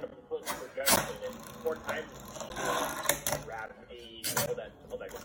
going to put the in four times, wrap a all that, all that